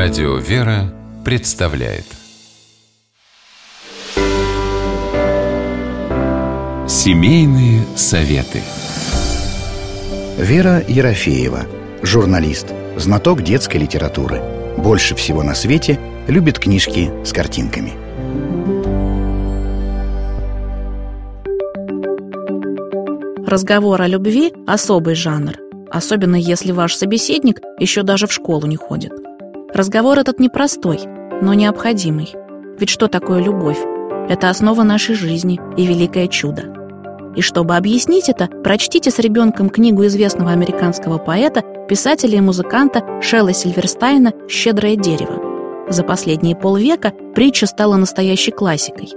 Радио «Вера» представляет Семейные советы Вера Ерофеева, журналист, знаток детской литературы. Больше всего на свете любит книжки с картинками. Разговор о любви – особый жанр, особенно если ваш собеседник еще даже в школу не ходит. Разговор этот непростой, но необходимый. Ведь что такое любовь? Это основа нашей жизни и великое чудо. И чтобы объяснить это, прочтите с ребенком книгу известного американского поэта, писателя и музыканта Шелла Сильверстайна «Щедрое дерево». За последние полвека притча стала настоящей классикой.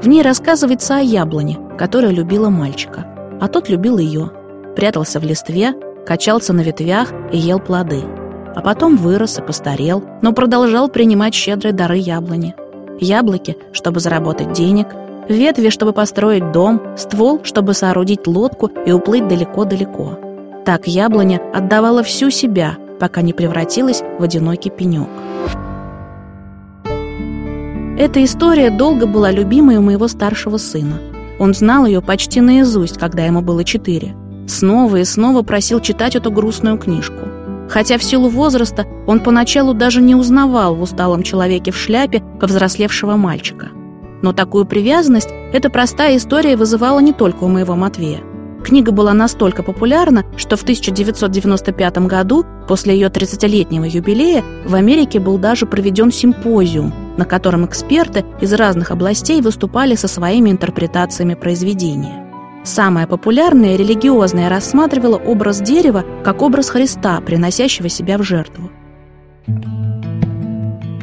В ней рассказывается о яблоне, которая любила мальчика, а тот любил ее. Прятался в листве, качался на ветвях и ел плоды – а потом вырос и постарел, но продолжал принимать щедрые дары яблони. Яблоки, чтобы заработать денег, ветви, чтобы построить дом, ствол, чтобы соорудить лодку и уплыть далеко-далеко. Так яблоня отдавала всю себя, пока не превратилась в одинокий пенек. Эта история долго была любимой у моего старшего сына. Он знал ее почти наизусть, когда ему было четыре. Снова и снова просил читать эту грустную книжку хотя в силу возраста он поначалу даже не узнавал в усталом человеке в шляпе повзрослевшего мальчика. Но такую привязанность эта простая история вызывала не только у моего Матвея. Книга была настолько популярна, что в 1995 году, после ее 30-летнего юбилея, в Америке был даже проведен симпозиум, на котором эксперты из разных областей выступали со своими интерпретациями произведения. Самая популярная религиозная рассматривала образ дерева как образ Христа, приносящего себя в жертву.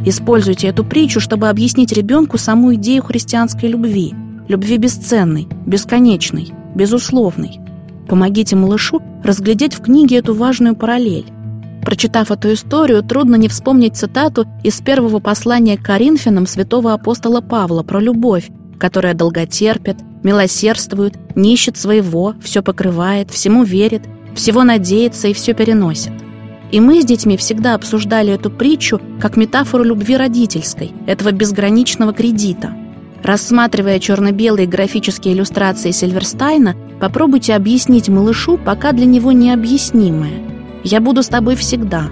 Используйте эту притчу, чтобы объяснить ребенку саму идею христианской любви. Любви бесценной, бесконечной, безусловной. Помогите малышу разглядеть в книге эту важную параллель. Прочитав эту историю, трудно не вспомнить цитату из первого послания к Коринфянам святого апостола Павла про любовь, которая долготерпит, милосердствует, не ищет своего, все покрывает, всему верит, всего надеется и все переносит. И мы с детьми всегда обсуждали эту притчу как метафору любви родительской, этого безграничного кредита. Рассматривая черно-белые графические иллюстрации Сильверстайна, попробуйте объяснить малышу пока для него необъяснимое. «Я буду с тобой всегда.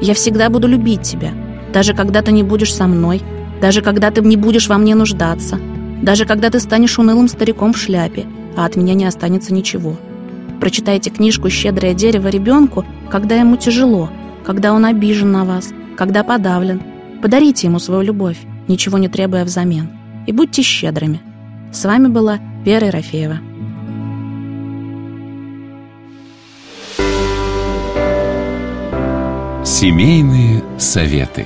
Я всегда буду любить тебя. Даже когда ты не будешь со мной. Даже когда ты не будешь во мне нуждаться. Даже когда ты станешь унылым стариком в шляпе, а от меня не останется ничего. Прочитайте книжку «Щедрое дерево» ребенку, когда ему тяжело, когда он обижен на вас, когда подавлен. Подарите ему свою любовь, ничего не требуя взамен. И будьте щедрыми. С вами была Вера Ерофеева. Семейные советы.